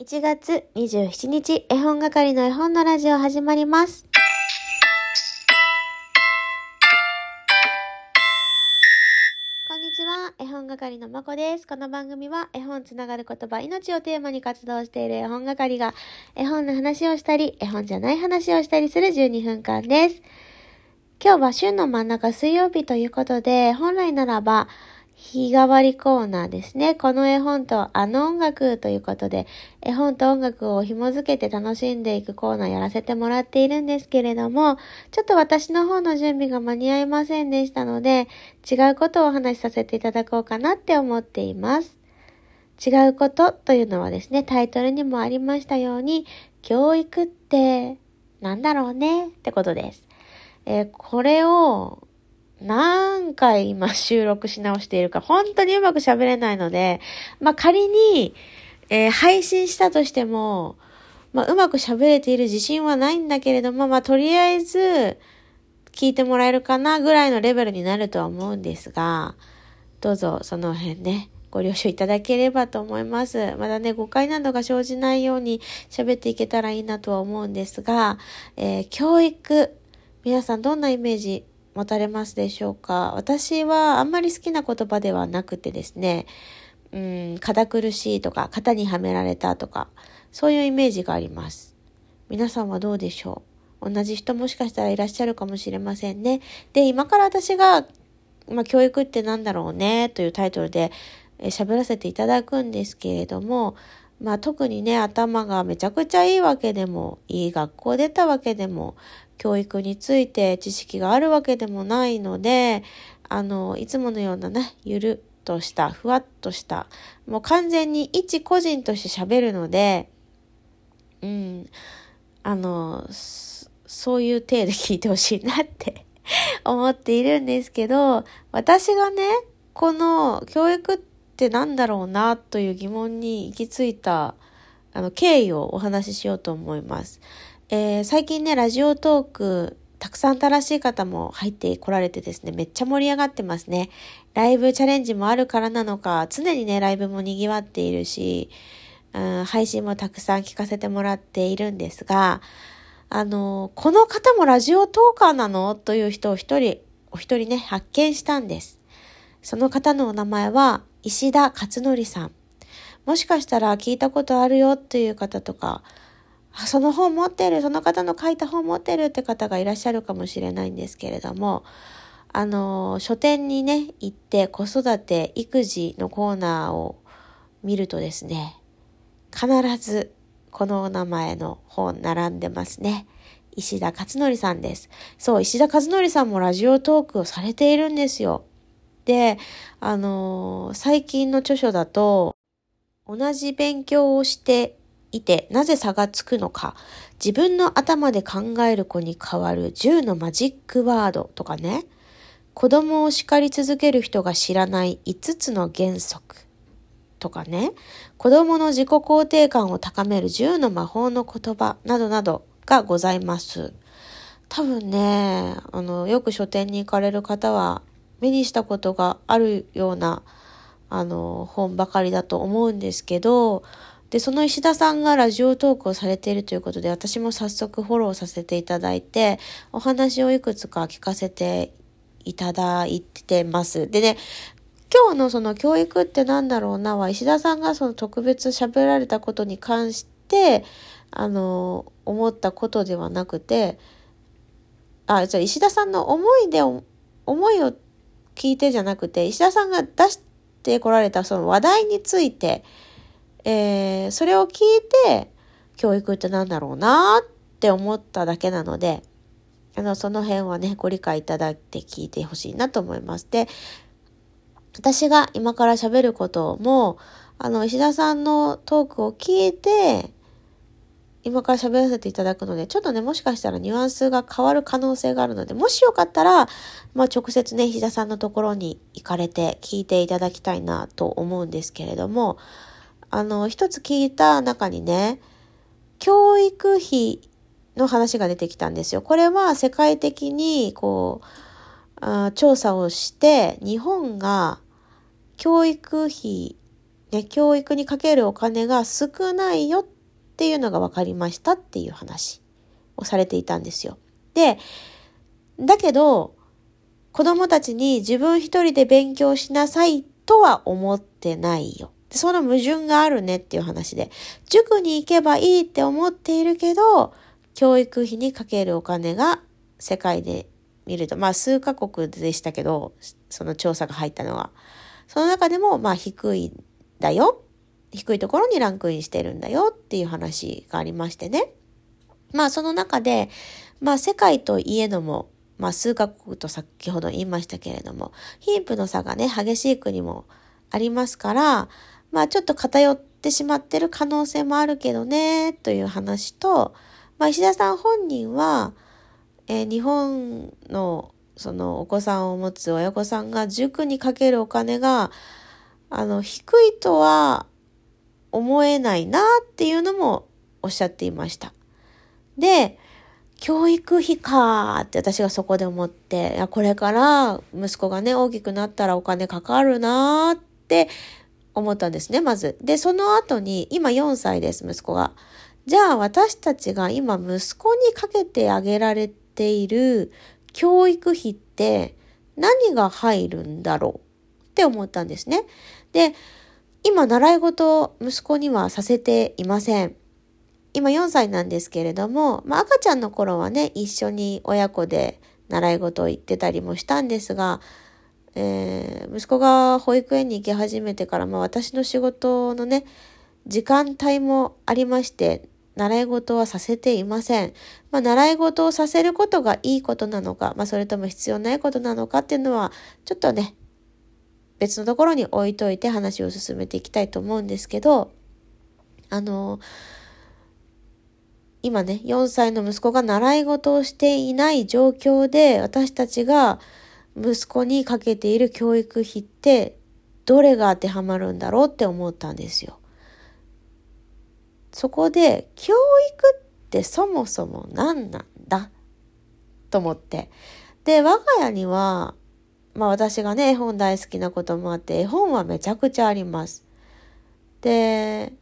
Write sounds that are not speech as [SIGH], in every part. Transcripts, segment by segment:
1月27日、絵本係の絵本のラジオ始まります。こんにちは、絵本係のまこです。この番組は絵本つながる言葉、命をテーマに活動している絵本係が絵本の話をしたり、絵本じゃない話をしたりする12分間です。今日は週の真ん中水曜日ということで、本来ならば日替わりコーナーですね。この絵本とあの音楽ということで、絵本と音楽を紐づけて楽しんでいくコーナーやらせてもらっているんですけれども、ちょっと私の方の準備が間に合いませんでしたので、違うことをお話しさせていただこうかなって思っています。違うことというのはですね、タイトルにもありましたように、教育ってなんだろうねってことです。えーこれを何回今収録し直しているか、本当にうまく喋れないので、まあ、仮に、えー配信したとしても、まあ、うまく喋れている自信はないんだけれども、まあ、とりあえず、聞いてもらえるかなぐらいのレベルになるとは思うんですが、どうぞその辺ね、ご了承いただければと思います。まだね、誤解などが生じないように喋っていけたらいいなとは思うんですが、えー教育、皆さんどんなイメージ持たれますでしょうか？私はあんまり好きな言葉ではなくてですね、うん、堅苦しいとか、型にはめられたとか、そういうイメージがあります。皆さんはどうでしょう？同じ人もしかしたらいらっしゃるかもしれませんね。で、今から私が、まあ、教育ってなんだろうね、というタイトルで喋らせていただくんですけれども、まあ特にね、頭がめちゃくちゃいいわけでも、いい学校出たわけでも、教育について知識があるわけでもないので、あの、いつものようなね、ゆるっとした、ふわっとした、もう完全に一個人として喋るので、うん、あの、そういう体で聞いてほしいなって [LAUGHS] 思っているんですけど、私がね、この教育ってなんだろうなという疑問に行き着いた、あの、経緯をお話ししようと思います。えー最近ね、ラジオトーク、たくさん新しい方も入ってこられてですね、めっちゃ盛り上がってますね。ライブチャレンジもあるからなのか、常にね、ライブも賑わっているし、うん、配信もたくさん聞かせてもらっているんですが、あの、この方もラジオトーカーなの？という人を一人、お一人ね、発見したんです。その方のお名前は、石田勝則さん。もしかしたら聞いたことあるよっていう方とか、あその本持ってる、その方の書いた本持ってるって方がいらっしゃるかもしれないんですけれども、あの、書店にね、行って子育て、育児のコーナーを見るとですね、必ずこの名前の本並んでますね。石田勝則さんです。そう、石田勝則さんもラジオトークをされているんですよ。で、あの最近の著書だと、同じ勉強をしていてなぜ差がつくのか、自分の頭で考える子に変わる10のマジックワードとかね、子供を叱り続ける人が知らない5つの原則とかね、子供の自己肯定感を高める10の魔法の言葉などなどがございます。多分ね、あの、よく書店に行かれる方は目にしたことがあるような、あの、本ばかりだと思うんですけど、で、その石田さんがラジオトークをされているということで、私も早速フォローさせていただいて、お話をいくつか聞かせていただいてます。でね、今日のその教育ってなんだろうなは、石田さんがその特別喋られたことに関して、あの、思ったことではなくて、あ、じゃあ石田さんの思いで、思いを聞いてじゃなくて、石田さんが出してこられたその話題について、えーそれを聞いて、教育ってなんだろうなって思っただけなので、あの、その辺はね、ご理解いただいて聞いてほしいなと思います。で、私が今から喋ることも、あの、石田さんのトークを聞いて、今から喋らせていただくので、ちょっとね、もしかしたらニュアンスが変わる可能性があるので、もしよかったら、まあ、直接ね、石田さんのところに行かれて聞いていただきたいなと思うんですけれども、あの、一つ聞いた中にね、教育費の話が出てきたんですよ。これは世界的に、こう、あ調査をして、日本が教育費ね、教育にかけるお金が少ないよっていうのが分かりましたっていう話をされていたんですよ。で、だけど、子供たちに自分一人で勉強しなさいとは思ってないよ。その矛盾があるねっていう話で、塾に行けばいいって思っているけど、教育費にかけるお金が世界で見ると、まあ数カ国でしたけど、その調査が入ったのは。その中でも、まあ低いんだよ。低いところにランクインしてるんだよっていう話がありましてね。まあその中で、まあ世界といえども、まあ数カ国と先ほど言いましたけれども、貧富の差がね、激しい国もありますから、まあちょっと偏ってしまってる可能性もあるけどね、という話と、まあ石田さん本人は、えー、日本のそのお子さんを持つ親御さんが塾にかけるお金が、あの、低いとは思えないなっていうのもおっしゃっていました。で、教育費かって私がそこで思って、いやこれから息子がね、大きくなったらお金かかるなって思ったんですね、まず。で、その後に、今4歳です、息子が。じゃあ私たちが今息子にかけてあげられている教育費って何が入るんだろう？って思ったんですね。で、今習い事を息子にはさせていません。今4歳なんですけれども、まあ、赤ちゃんの頃はね、一緒に親子で習い事を行ってたりもしたんですが、えー、息子が保育園に行き始めてから、まあ、私の仕事のね、時間帯もありまして、習い事はさせていません。まあ、習い事をさせることがいいことなのか、まあ、それとも必要ないことなのかっていうのは、ちょっとね、別のところに置いといて話を進めていきたいと思うんですけど、あの、今ね、4歳の息子が習い事をしていない状況で、私たちが息子にかけている教育費って、どれが当てはまるんだろうって思ったんですよ。そこで、教育ってそもそも何なんだ？と思って。で、我が家には、まあ私がね、絵本大好きなこともあって、絵本はめちゃくちゃあります。で、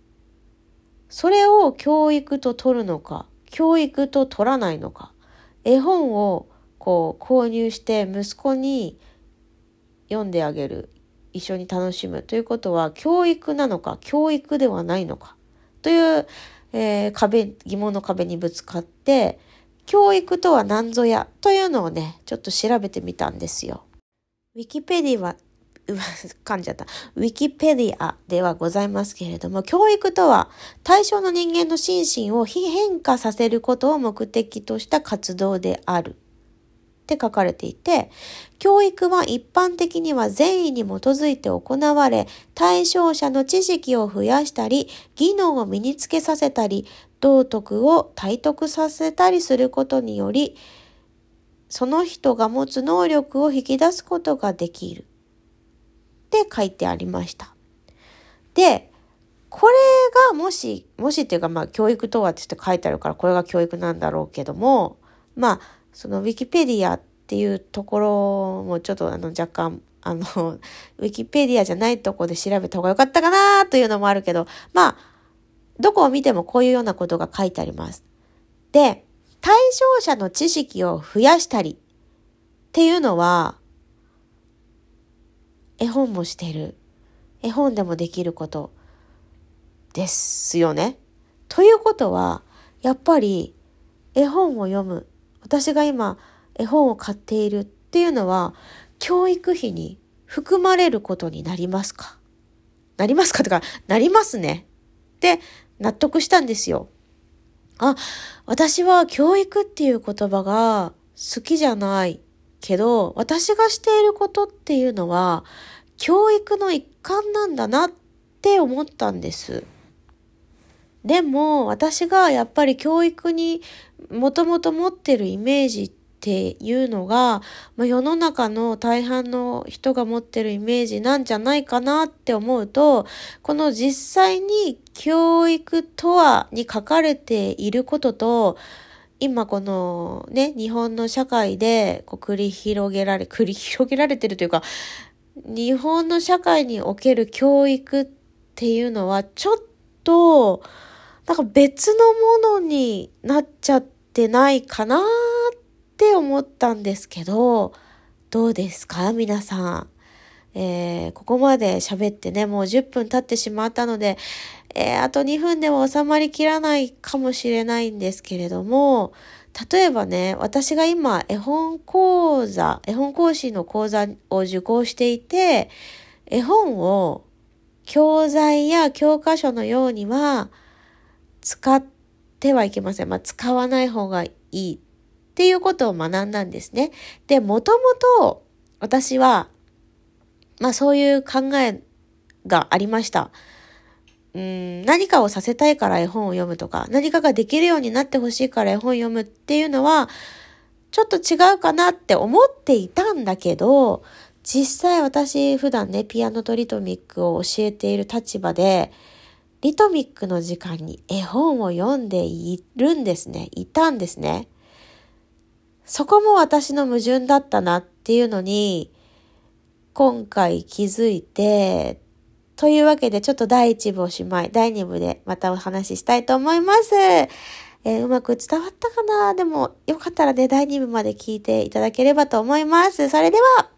それを教育と取るのか、教育と取らないのか、絵本をこう購入して息子に読んであげる、一緒に楽しむということは教育なのか、教育ではないのかという、えー、壁、疑問の壁にぶつかって、教育とは何ぞやというのをね、ちょっと調べてみたんですよ。ウィキペディは、噛んじゃった。ウィキペディアではございますけれども、教育とは対象の人間の心身を非変化させることを目的とした活動である。って書かれていて、教育は一般的には善意に基づいて行われ、対象者の知識を増やしたり、技能を身につけさせたり、道徳を体得させたりすることにより、その人が持つ能力を引き出すことができる。って書いてありました。で、これがもし、もしっていうかまあ教育とはって書いてあるからこれが教育なんだろうけども、まあそのウィキペディアっていうところもちょっとあの若干 [LAUGHS] あの、ウィキペディアじゃないとこで調べた方がよかったかなというのもあるけど、まあ、どこを見てもこういうようなことが書いてあります。で、対象者の知識を増やしたりっていうのは、絵本もしてる。絵本でもできることですよね。ということは、やっぱり絵本を読む。私が今絵本を買っているっていうのは、教育費に含まれることになりますか？なりますか？とか、なりますね。って納得したんですよ。あ、私は教育っていう言葉が好きじゃないけど、私がしていることっていうのは、教育の一環なんだなって思ったんです。でも、私がやっぱり教育にもともと持ってるイメージっていうのが、まあ、世の中の大半の人が持ってるイメージなんじゃないかなって思うと、この実際に教育とはに書かれていることと、今このね、日本の社会でこう繰り広げられ、繰り広げられてるというか、日本の社会における教育っっていうのはちょっと、なんか別のものになっちゃってないかなって思ったんですけど、どうですか？皆さん。えー、ここまで喋ってね、もう10分経ってしまったので、えー、あと2分では収まりきらないかもしれないんですけれども、例えばね、私が今絵本講座、絵本講師の講座を受講していて、絵本を教材や教科書のようには使ってはいけません。まあ、使わない方がいいっていうことを学んだんですね。で、もともと私は、まあそういう考えがありました。うん何かをさせたいから絵本を読むとか、何かができるようになってほしいから絵本を読むっていうのは、ちょっと違うかなって思っていたんだけど、実際私普段ね、ピアノとリトミックを教えている立場で、リトミックの時間に絵本を読んでいるんですね。いたんですね。そこも私の矛盾だったなっていうのに、今回気づいて、というわけで、ちょっと第1部おしまい、第2部でまたお話ししたいと思います。えー、うまく伝わったかな？でも、よかったらね、第2部まで聞いていただければと思います。それでは、